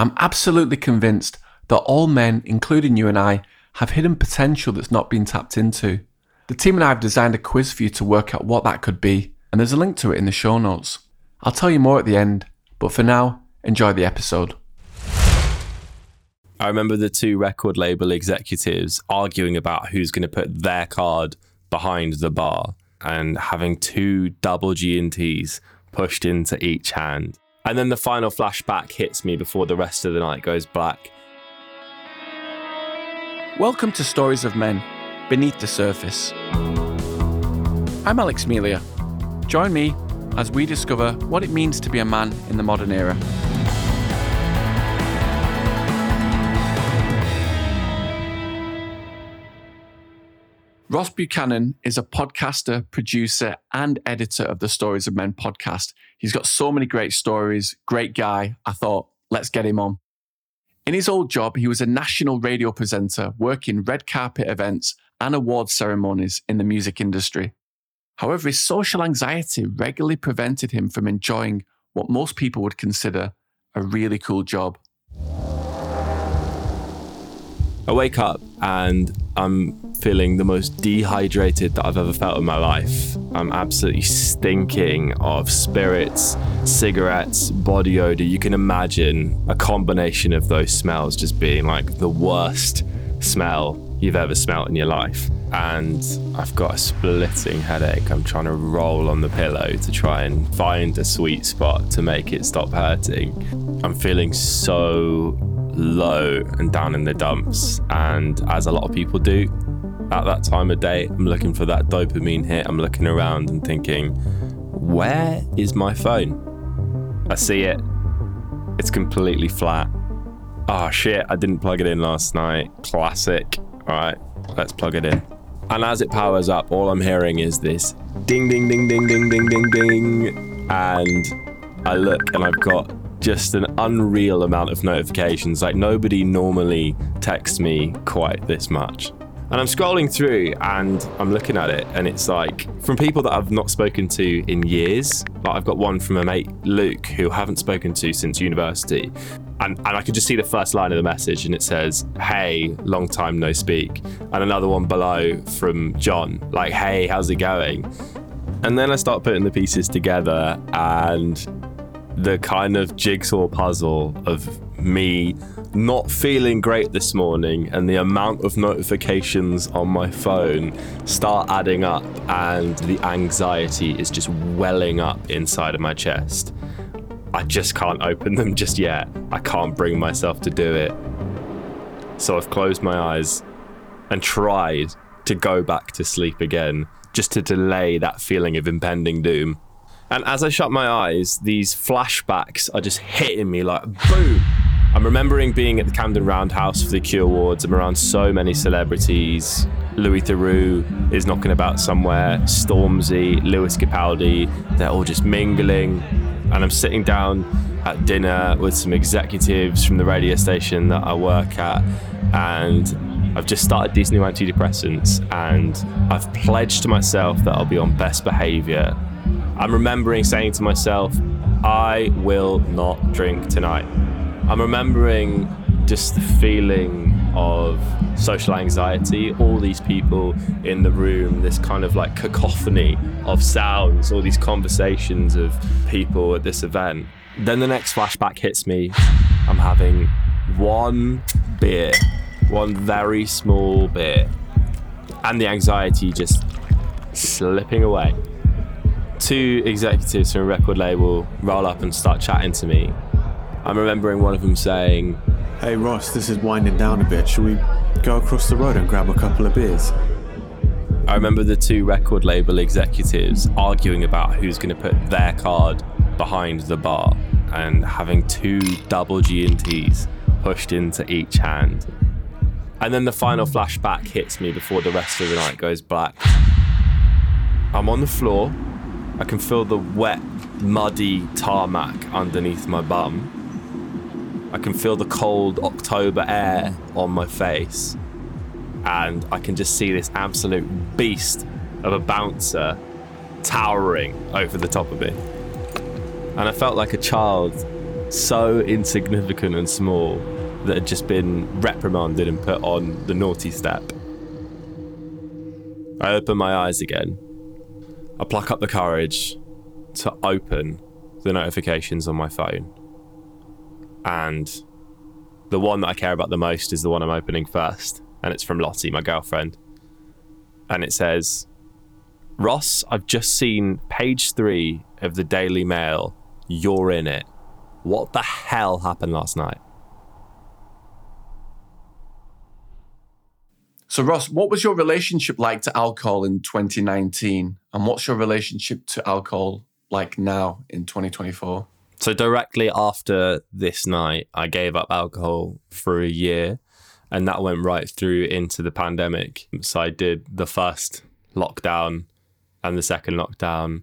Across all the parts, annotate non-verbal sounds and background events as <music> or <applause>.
I'm absolutely convinced that all men, including you and I, have hidden potential that's not been tapped into. The team and I have designed a quiz for you to work out what that could be, and there's a link to it in the show notes. I'll tell you more at the end, but for now, enjoy the episode. I remember the two record label executives arguing about who's going to put their card behind the bar and having two double G&Ts pushed into each hand. And then the final flashback hits me before the rest of the night goes black. Welcome to Stories of Men Beneath the Surface. I'm Alex Melia. Join me as we discover what it means to be a man in the modern era. Ross Buchanan is a podcaster, producer, and editor of the Stories of Men podcast. He's got so many great stories, great guy. I thought, let's get him on. In his old job, he was a national radio presenter working red carpet events and award ceremonies in the music industry. However, his social anxiety regularly prevented him from enjoying what most people would consider a really cool job. I wake up and I'm feeling the most dehydrated that I've ever felt in my life. I'm absolutely stinking of spirits, cigarettes, body odor. You can imagine a combination of those smells just being like the worst smell you've ever smelt in your life. And I've got a splitting headache. I'm trying to roll on the pillow to try and find a sweet spot to make it stop hurting. I'm feeling so low and down in the dumps. And as a lot of people do at that time of day, I'm looking for that dopamine hit. I'm looking around and thinking, where is my phone? I see it. It's completely flat. Oh shit, I didn't plug it in last night. Classic. All right, let's plug it in. And as it powers up, all I'm hearing is this ding, ding, ding, ding, ding, ding, ding, ding. And I look and I've got just an unreal amount of notifications. Like nobody normally texts me quite this much. And I'm scrolling through and I'm looking at it, and it's like from people that I've not spoken to in years. Like I've got one from a mate, Luke, who I haven't spoken to since university. And, and I could just see the first line of the message, and it says, Hey, long time no speak. And another one below from John, like, Hey, how's it going? And then I start putting the pieces together, and the kind of jigsaw puzzle of me not feeling great this morning and the amount of notifications on my phone start adding up and the anxiety is just welling up inside of my chest. I just can't open them just yet. I can't bring myself to do it. So I've closed my eyes and tried to go back to sleep again just to delay that feeling of impending doom. And as I shut my eyes, these flashbacks are just hitting me like boom. I'm remembering being at the Camden Roundhouse for the Q Awards. I'm around so many celebrities. Louis Theroux is knocking about somewhere. Stormzy, Lewis Capaldi, they're all just mingling. And I'm sitting down at dinner with some executives from the radio station that I work at. And I've just started these new antidepressants. And I've pledged to myself that I'll be on best behavior I'm remembering saying to myself, I will not drink tonight. I'm remembering just the feeling of social anxiety, all these people in the room, this kind of like cacophony of sounds, all these conversations of people at this event. Then the next flashback hits me. I'm having one beer, one very small beer, and the anxiety just slipping away two executives from a record label roll up and start chatting to me. I'm remembering one of them saying, Hey Ross, this is winding down a bit. Shall we go across the road and grab a couple of beers? I remember the two record label executives arguing about who's going to put their card behind the bar and having two double G&Ts pushed into each hand. And then the final flashback hits me before the rest of the night goes black. I'm on the floor I can feel the wet, muddy tarmac underneath my bum. I can feel the cold October air on my face. And I can just see this absolute beast of a bouncer towering over the top of me. And I felt like a child so insignificant and small that had just been reprimanded and put on the naughty step. I open my eyes again. I pluck up the courage to open the notifications on my phone. And the one that I care about the most is the one I'm opening first. And it's from Lottie, my girlfriend. And it says, Ross, I've just seen page three of the Daily Mail. You're in it. What the hell happened last night? So, Ross, what was your relationship like to alcohol in 2019? And what's your relationship to alcohol like now in 2024? So, directly after this night, I gave up alcohol for a year, and that went right through into the pandemic. So, I did the first lockdown and the second lockdown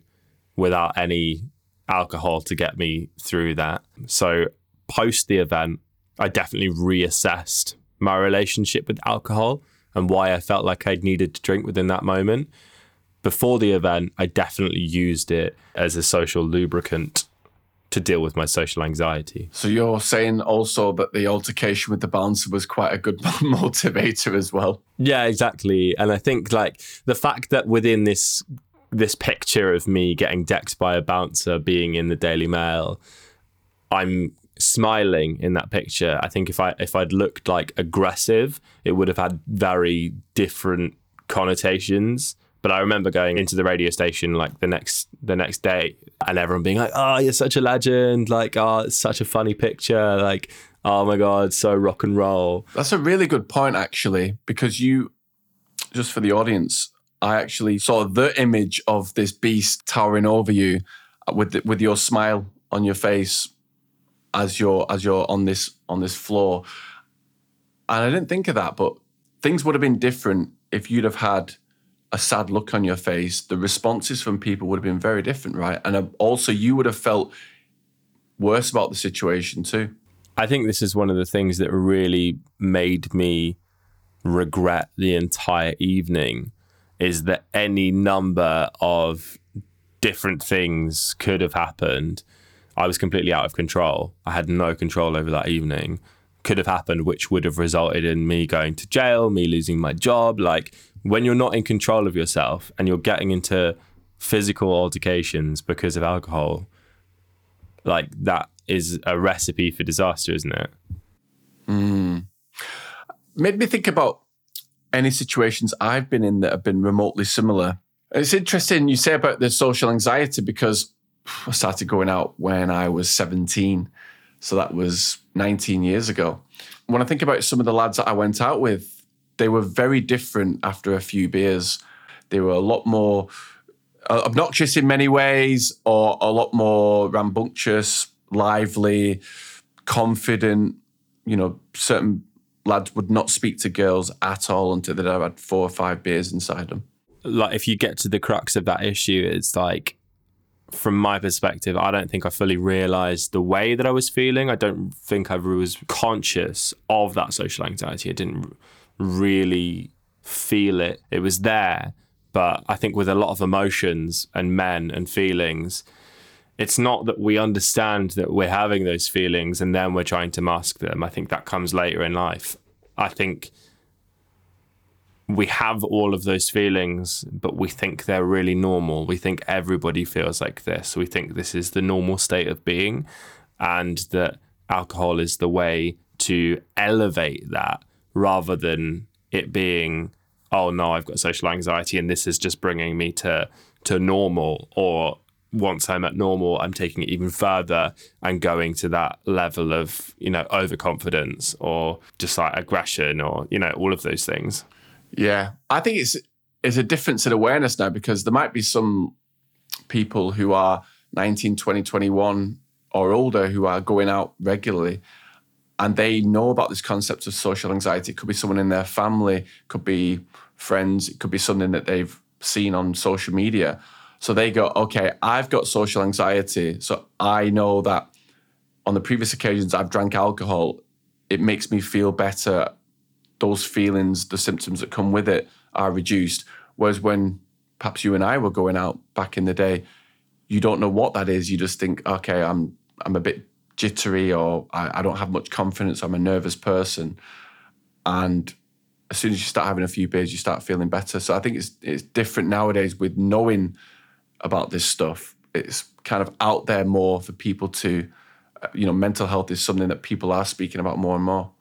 without any alcohol to get me through that. So, post the event, I definitely reassessed my relationship with alcohol and why I felt like I'd needed to drink within that moment. Before the event, I definitely used it as a social lubricant to deal with my social anxiety. So you're saying also that the altercation with the bouncer was quite a good <laughs> motivator as well. Yeah, exactly. And I think like the fact that within this this picture of me getting decked by a bouncer being in the Daily Mail, I'm smiling in that picture. I think if I if I'd looked like aggressive, it would have had very different connotations. But I remember going into the radio station like the next the next day and everyone being like, Oh, you're such a legend, like, oh, it's such a funny picture, like, oh my god, so rock and roll. That's a really good point actually, because you just for the audience, I actually saw the image of this beast towering over you uh, with the, with your smile on your face as you're as you're on this on this floor. And I didn't think of that, but things would have been different if you'd have had a sad look on your face. The responses from people would have been very different, right? And uh, also, you would have felt worse about the situation too. I think this is one of the things that really made me regret the entire evening is that any number of different things could have happened I was completely out of control. I had no control over that evening. Could have happened, which would have resulted in me going to jail, me losing my job. Like when you're not in control of yourself and you're getting into physical altercations because of alcohol, like that is a recipe for disaster, isn't it? Mm. Made me think about any situations I've been in that have been remotely similar. It's interesting you say about the social anxiety because I started going out when I was 17. So that was 19 years ago. When I think about some of the lads that I went out with, they were very different after a few beers. They were a lot more uh, obnoxious in many ways, or a lot more rambunctious, lively, confident. You know, certain lads would not speak to girls at all until they'd had four or five beers inside them. Like, if you get to the crux of that issue, it's like from my perspective, I don't think I fully realized the way that I was feeling. I don't think I was conscious of that social anxiety. I didn't really feel it. It was there. But I think with a lot of emotions and men and feelings, it's not that we understand that we're having those feelings and then we're trying to mask them. I think that comes later in life. I think we have all of those feelings, but we think they're really normal. We think everybody feels like this. We think this is the normal state of being, and that alcohol is the way to elevate that rather than it being, oh no, I've got social anxiety and this is just bringing me to to normal or once I'm at normal, I'm taking it even further and going to that level of, you know, overconfidence or just like aggression or, you know, all of those things. Yeah, I think it's it's a difference in awareness now because there might be some people who are 19, 20, 21 or older who are going out regularly and they know about this concept of social anxiety. It could be someone in their family, could be friends, it could be something that they've seen on social media. So they go, okay, I've got social anxiety. So I know that on the previous occasions I've drank alcohol, it makes me feel better those feelings, the symptoms that come with it are reduced. Whereas when perhaps you and I were going out back in the day, you don't know what that is. You just think, okay, I'm I'm a bit jittery or I, I don't have much confidence. I'm a nervous person, and as soon as you start having a few beers, you start feeling better. So I think it's it's different nowadays with knowing about this stuff. It's kind of out there more for people to, uh, you know, mental health is something that people are speaking about more and more.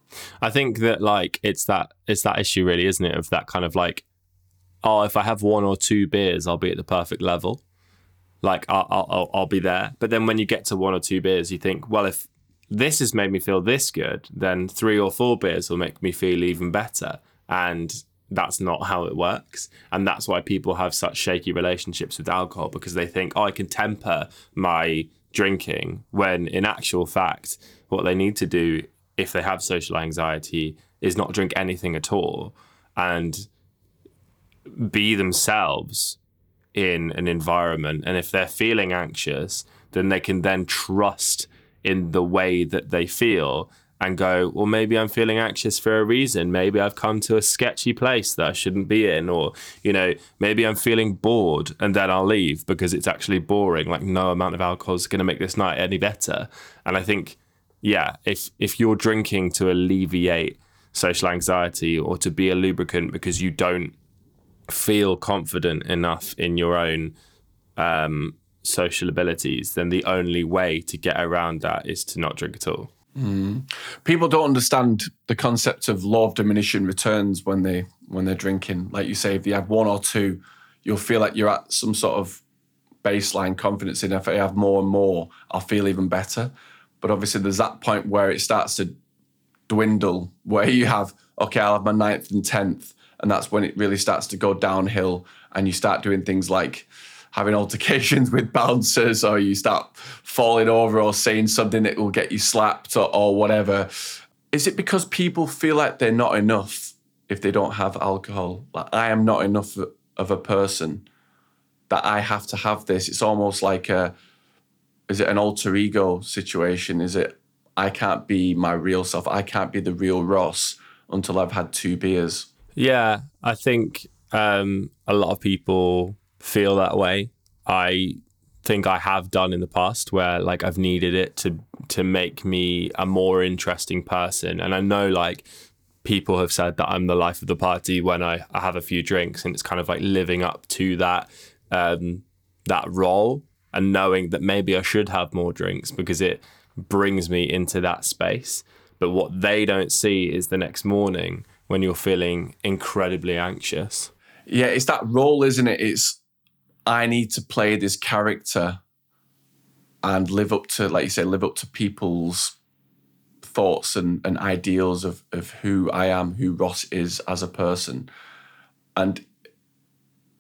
I think that like it's that it's that issue really, isn't it? Of that kind of like, oh, if I have one or two beers, I'll be at the perfect level. Like I'll I'll, I'll be there. But then when you get to one or two beers, you think, well, if this has made me feel this good, then three or four beers will make me feel even better. And that's not how it works. And that's why people have such shaky relationships with alcohol because they think, oh, I can temper my drinking, when in actual fact, what they need to do if they have social anxiety is not drink anything at all and be themselves in an environment. And if they're feeling anxious, then they can then trust in the way that they feel and go, well, maybe I'm feeling anxious for a reason. Maybe I've come to a sketchy place that I shouldn't be in. Or, you know, maybe I'm feeling bored and then I'll leave because it's actually boring. Like, no amount of alcohol is going to make this night any better. And I think, yeah, if, if you're drinking to alleviate social anxiety or to be a lubricant because you don't feel confident enough in your own um, social abilities, then the only way to get around that is to not drink at all. Mm. People don't understand the concept of law of diminishing returns when they when they're drinking. Like you say, if you have one or two, you'll feel like you're at some sort of baseline confidence in. If I have more and more, I'll feel even better. But obviously, there's that point where it starts to dwindle, where you have okay, I'll have my ninth and tenth, and that's when it really starts to go downhill, and you start doing things like having altercations <laughs> with bouncers or you start falling over or saying something that will get you slapped or, or whatever. Is it because people feel like they're not enough if they don't have alcohol? Like, I am not enough of a person that I have to have this. It's almost like a, is it an alter ego situation? Is it, I can't be my real self. I can't be the real Ross until I've had two beers. Yeah, I think um, a lot of people feel that way. I think I have done in the past where like I've needed it to to make me a more interesting person. And I know like people have said that I'm the life of the party when I, I have a few drinks and it's kind of like living up to that um that role and knowing that maybe I should have more drinks because it brings me into that space. But what they don't see is the next morning when you're feeling incredibly anxious. Yeah, it's that role, isn't it? It's I need to play this character and live up to, like you say, live up to people's thoughts and, and ideals of, of who I am, who Ross is as a person. And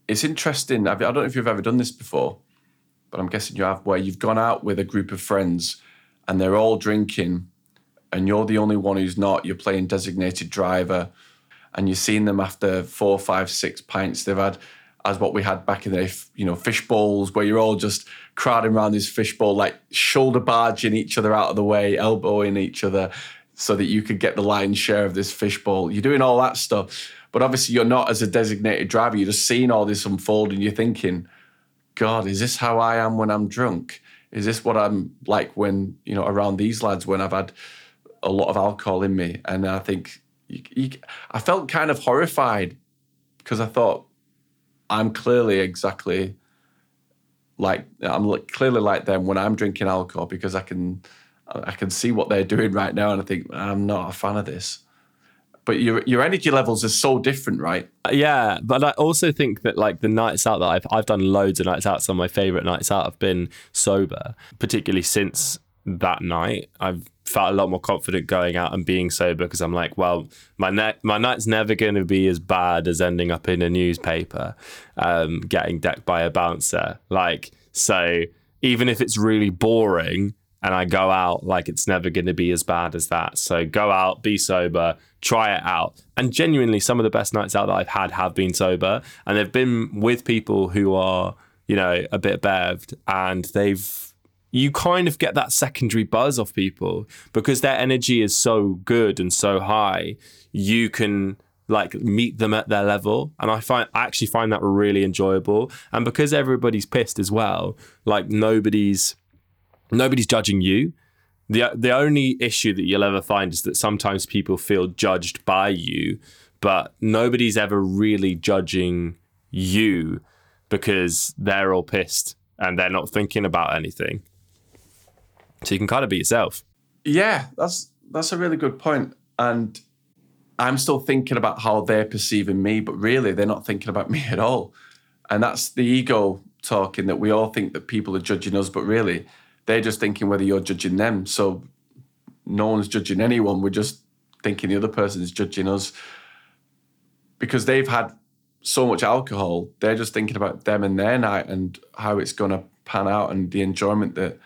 it's interesting. I don't know if you've ever done this before, but I'm guessing you have, where you've gone out with a group of friends and they're all drinking and you're the only one who's not. You're playing designated driver and you've seen them after four, five, six pints. They've had as what we had back in the day, you know, fish bowls where you're all just crowding around this fishbowl, like shoulder barging each other out of the way, elbowing each other so that you could get the lion's share of this fish fishbowl. You're doing all that stuff. But obviously, you're not as a designated driver. You're just seeing all this unfold and you're thinking, God, is this how I am when I'm drunk? Is this what I'm like when, you know, around these lads when I've had a lot of alcohol in me? And I think you, you, I felt kind of horrified because I thought, I'm clearly exactly like I'm clearly like them when I'm drinking alcohol because I can I can see what they're <laughs> doing right now and I think I'm not a fan of this. But your your energy levels are so different, right? Yeah, but I also think that like the nights out that I've I've done loads of nights out. Some of my favorite nights out have been sober, particularly since that night. I've felt a lot more confident going out and being sober because I'm like, well, my ne- my night's never going to be as bad as ending up in a newspaper, um, getting decked by a bouncer. Like, so even if it's really boring and I go out, like it's never going to be as bad as that. So go out, be sober, try it out. And genuinely, some of the best nights out that I've had have been sober, and they've been with people who are, you know, a bit bevved, and they've you kind of get that secondary buzz off people because their energy is so good and so high. You can like meet them at their level and i find i actually find that really enjoyable and because everybody's pissed as well like nobody's nobody's judging you the the only issue that you'll ever find is that sometimes people feel judged by you, but nobody's ever really judging you because they're all pissed and they're not thinking about anything. So you can kind of be yourself. Yeah, that's that's a really good point. And I'm still thinking about how they're perceiving me, but really they're not thinking about <laughs> me at all. And that's the ego talking that we all think that people are judging us, but really they're just thinking whether you're judging them. So no one's judging anyone. We're just thinking the other person is judging us because they've had so much alcohol. They're just thinking about them and their night and how it's going to pan out and the enjoyment that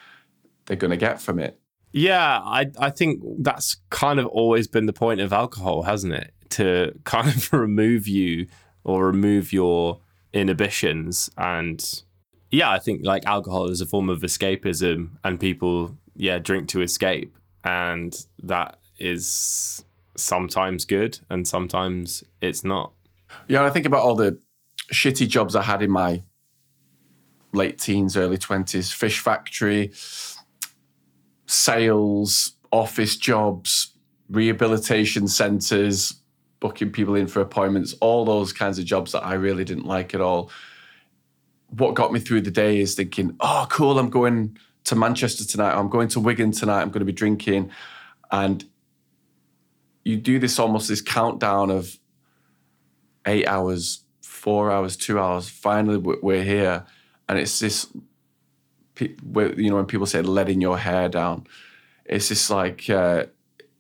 they're going to get from it. Yeah, I I think that's kind of always been the point of alcohol, hasn't it? To kind of <laughs> remove you or remove your inhibitions and yeah, I think like alcohol is a form of escapism and people yeah, drink to escape and that is sometimes good and sometimes it's not. Yeah, I think about all the shitty jobs I had in my late teens, early 20s fish factory, sales, office jobs, rehabilitation centers, booking people in for appointments, all those kinds of jobs that I really didn't like at all. What got me through the day is thinking, oh, cool, I'm going to Manchester tonight, I'm going to Wigan tonight, I'm going to be drinking. And you do this almost this countdown of eight hours, four hours, two hours. Finally, we're here. And it's this you know when people say letting your hair down it's just like uh,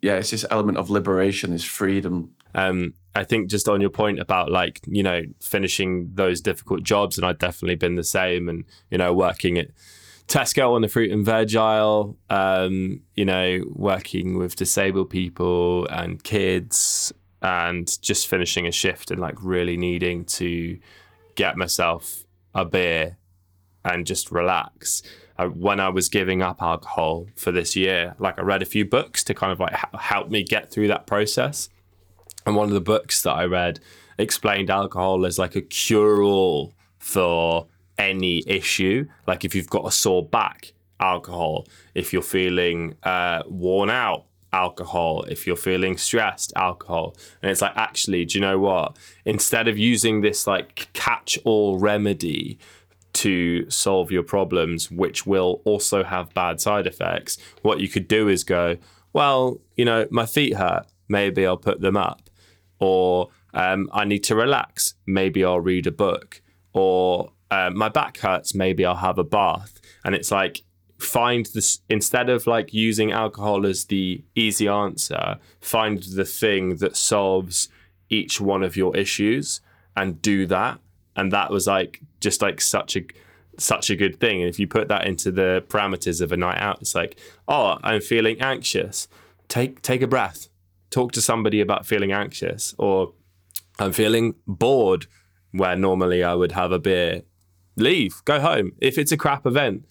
yeah it's this element of liberation this freedom um, i think just on your point about like you know finishing those difficult jobs and i've definitely been the same and you know working at tesco on the fruit and veg aisle um, you know working with disabled people and kids and just finishing a shift and like really needing to get myself a beer and just relax. Uh, when I was giving up alcohol for this year, like I read a few books to kind of like help me get through that process. And one of the books that I read explained alcohol as like a cure all for any issue. Like if you've got a sore back, alcohol. If you're feeling uh, worn out, alcohol. If you're feeling stressed, alcohol. And it's like, actually, do you know what? Instead of using this like catch all remedy, to solve your problems, which will also have bad side effects, what you could do is go, well, you know, my feet hurt. Maybe I'll put them up. Or um, I need to relax. Maybe I'll read a book. Or uh, my back hurts. Maybe I'll have a bath. And it's like, find this instead of like using alcohol as the easy answer, find the thing that solves each one of your issues and do that and that was like just like such a such a good thing. And if you put that into the parameters of a night out, it's like, oh, I'm feeling anxious. Take take a breath. Talk to somebody about feeling anxious, or I'm feeling bored. Where normally I would have a beer. Leave. Go home. If it's a crap event,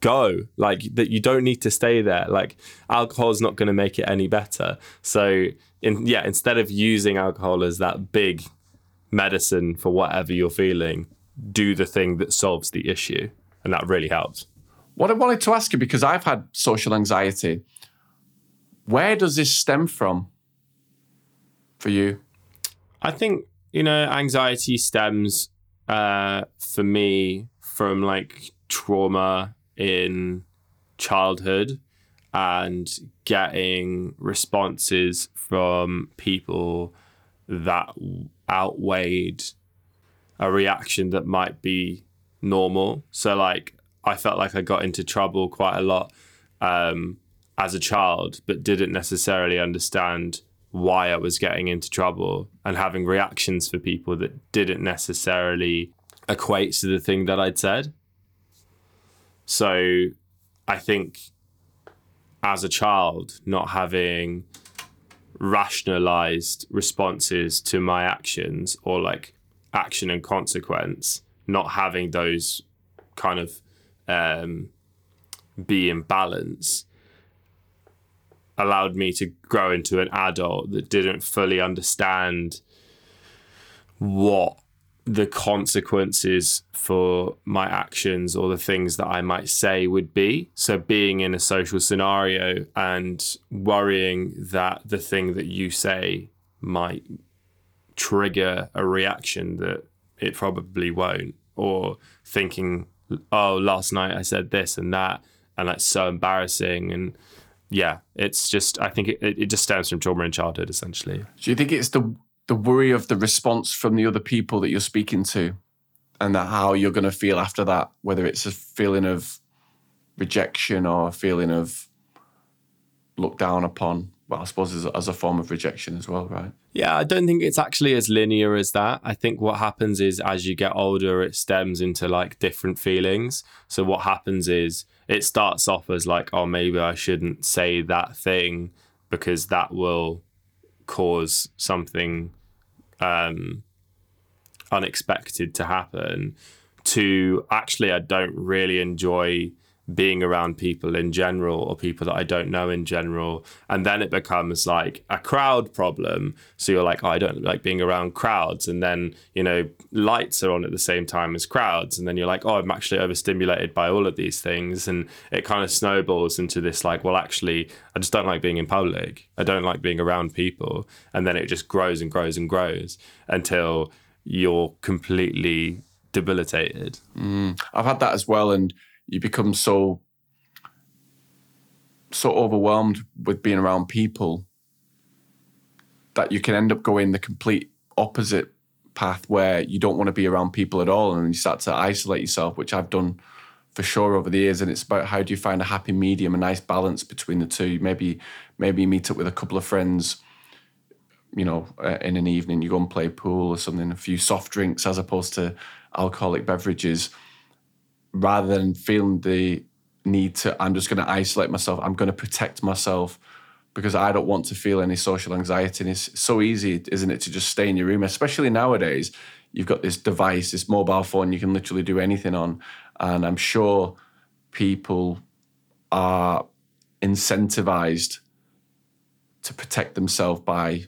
go. Like that, you don't need to stay there. Like alcohol is not going to make it any better. So, in yeah, instead of using alcohol as that big medicine for whatever you're feeling, do the thing that solves the issue. And that really helps. What I wanted to ask you, because I've had social anxiety, where does this stem from for you? I think, you know, anxiety stems uh, for me from like trauma in childhood and getting responses from people that outweighed a reaction that might be normal. So like I felt like I got into trouble quite a lot um, as a child, but didn't necessarily understand why I was getting into trouble and having reactions for people that didn't necessarily equate to the thing that I'd said. So I think as a child, not having rationalized responses to my actions or like action and consequence, not having those kind of um, be in balance allowed me to grow into an adult that didn't fully understand what the consequences for my actions or the things that I might say would be. So, being in a social scenario and worrying that the thing that you say might trigger a reaction that it probably won't, or thinking, oh, last night I said this and that, and that's so embarrassing. And yeah, it's just, I think it, it just stems from trauma in childhood, essentially. Do you think it's the the worry of the response from the other people that you're speaking to and how you're going to feel after that whether it's a feeling of rejection or a feeling of looked down upon well i suppose as as a form of rejection as well right? Yeah i don't think it's actually as linear as that. I think what happens is as you get older it stems into like different feelings. So what happens is it starts off as like oh maybe i shouldn't say that thing because that will cause something um, unexpected to happen to actually I don't really enjoy being around people in general or people that I don't know in general. And then it becomes like a crowd problem. So you're like, oh, I don't like being around crowds. And then, you know, lights are on at the same time as crowds. And then you're like, oh, I'm actually overstimulated by all of these things. And it kind of snowballs into this like, well, actually, I just don't like being in public. I don't like being around people. And then it just grows and grows and grows until you're completely debilitated. Mm, I've had that as well. And you become so so overwhelmed with being around people that you can end up going the complete opposite path where you don't want to be around people at all and you start to isolate yourself which I've done for sure over the years and it's about how do you find a happy medium a nice balance between the two? Maybe maybe you meet up with a couple of friends you know uh, in an evening you go and play pool or something a few soft drinks as opposed to alcoholic beverages rather than feeling the need to, I'm just going to isolate myself, I'm going to protect myself because I don't want to feel any social anxiety. And it's so easy, isn't it, to just stay in your room, especially nowadays. You've got this device, this mobile phone you can literally do anything on. And I'm sure people are incentivized to protect themselves by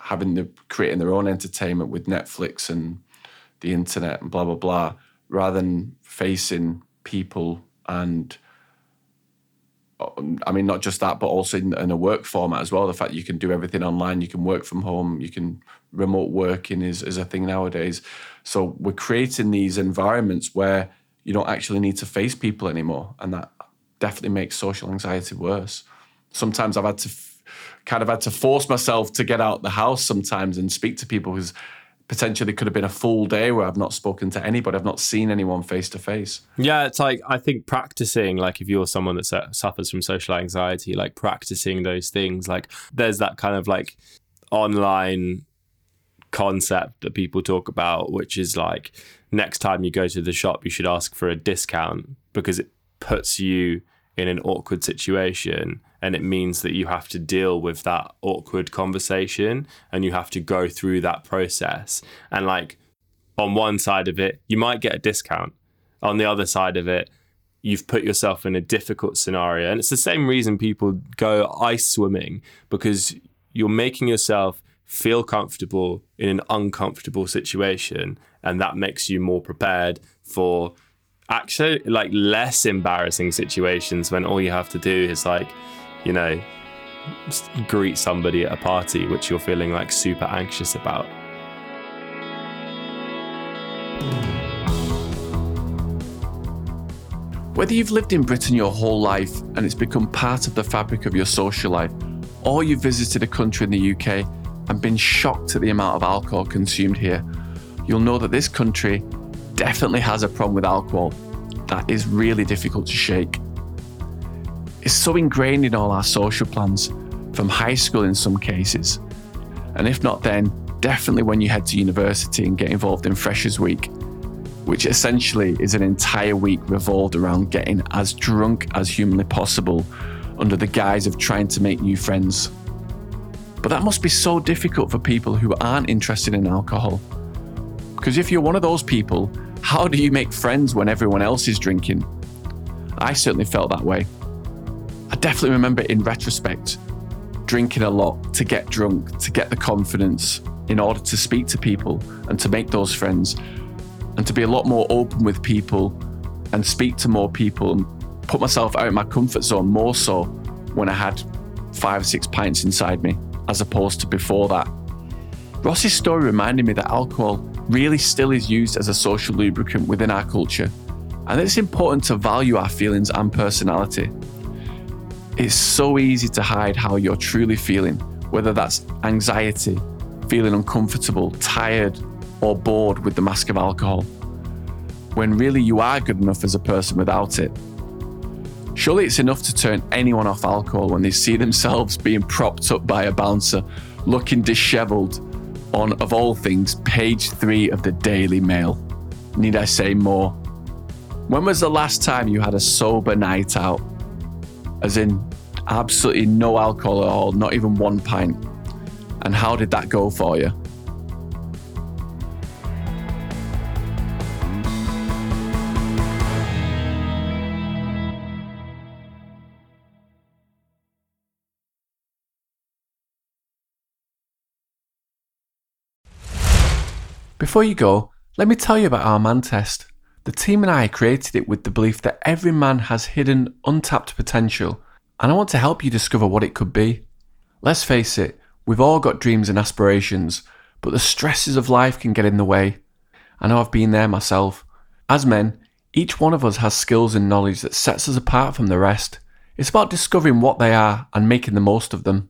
having the creating their own entertainment with Netflix and the internet and blah blah blah rather than facing people and uh, I mean, not just that, but also in, in, a work format as well. The fact you can do everything online, you can work from home, you can remote working is, is a thing nowadays. So we're creating these environments where you don't actually need to face people anymore. And that definitely makes social anxiety worse. Sometimes I've had to f- kind of had to force myself to get out the house sometimes and speak to people because potentially could have been a full day where I've not spoken to anybody, I've not seen anyone face to face. Yeah, it's like I think practicing, like if you're someone that suffers from social anxiety, like practicing those things, like there's that kind of like online concept that people talk about, which is like next time you go to the shop, you should ask for a discount because it puts you in an awkward situation and it means that you have to deal with that awkward conversation and you have to go through that process. And like on one side of it you might get a discount. On the other side of it you've put yourself in a difficult scenario. And it's the same reason people go ice swimming because you're making yourself feel comfortable in an uncomfortable situation and that makes you more prepared for actually like less embarrassing situations when all you have to do is like you know, greet somebody at a party which you're feeling like super anxious about. Whether you've lived in Britain your whole life and it's become part of the fabric of your social life, or you've visited a country in the UK and been shocked at the amount of alcohol consumed here, you'll know that this country definitely has a problem with alcohol that is really difficult to shake. It's so ingrained in all our social plans, from high school in some cases. And if not then, definitely when you head to university and get involved in Freshers Week, which essentially is an entire week revolved around getting as drunk as humanly possible under the guise of trying to make new friends. But that must be so difficult for people who aren't interested in alcohol. Because if you're one of those people, how do you make friends when everyone else is drinking? I certainly felt that way. I definitely remember in retrospect drinking a lot to get drunk, to get the confidence, in order to speak to people and to make those friends and to be a lot more open with people and speak to more people and put myself out of my comfort zone more so when I had five or six pints inside me as opposed to before that. Ross's story reminded me that alcohol really still is used as a social lubricant within our culture, and it's important to value our feelings and personality. It's so easy to hide how you're truly feeling, whether that's anxiety, feeling uncomfortable, tired, or bored with the mask of alcohol, when really you are good enough as a person without it. Surely it's enough to turn anyone off alcohol when they see themselves being propped up by a bouncer, looking dishevelled on, of all things, page three of the Daily Mail. Need I say more? When was the last time you had a sober night out? As in, absolutely no alcohol at all, not even one pint. And how did that go for you? Before you go, let me tell you about our man test. The team and I created it with the belief that every man has hidden, untapped potential, and I want to help you discover what it could be. Let's face it, we've all got dreams and aspirations, but the stresses of life can get in the way. I know I've been there myself. As men, each one of us has skills and knowledge that sets us apart from the rest. It's about discovering what they are and making the most of them.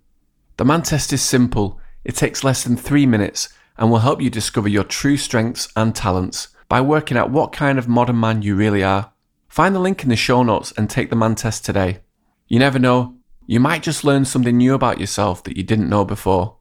The man test is simple. It takes less than three minutes and will help you discover your true strengths and talents by working out what kind of modern man you really are. Find the link in the show notes and take the man test today. You never know, you might just learn something new about yourself that you didn't know before.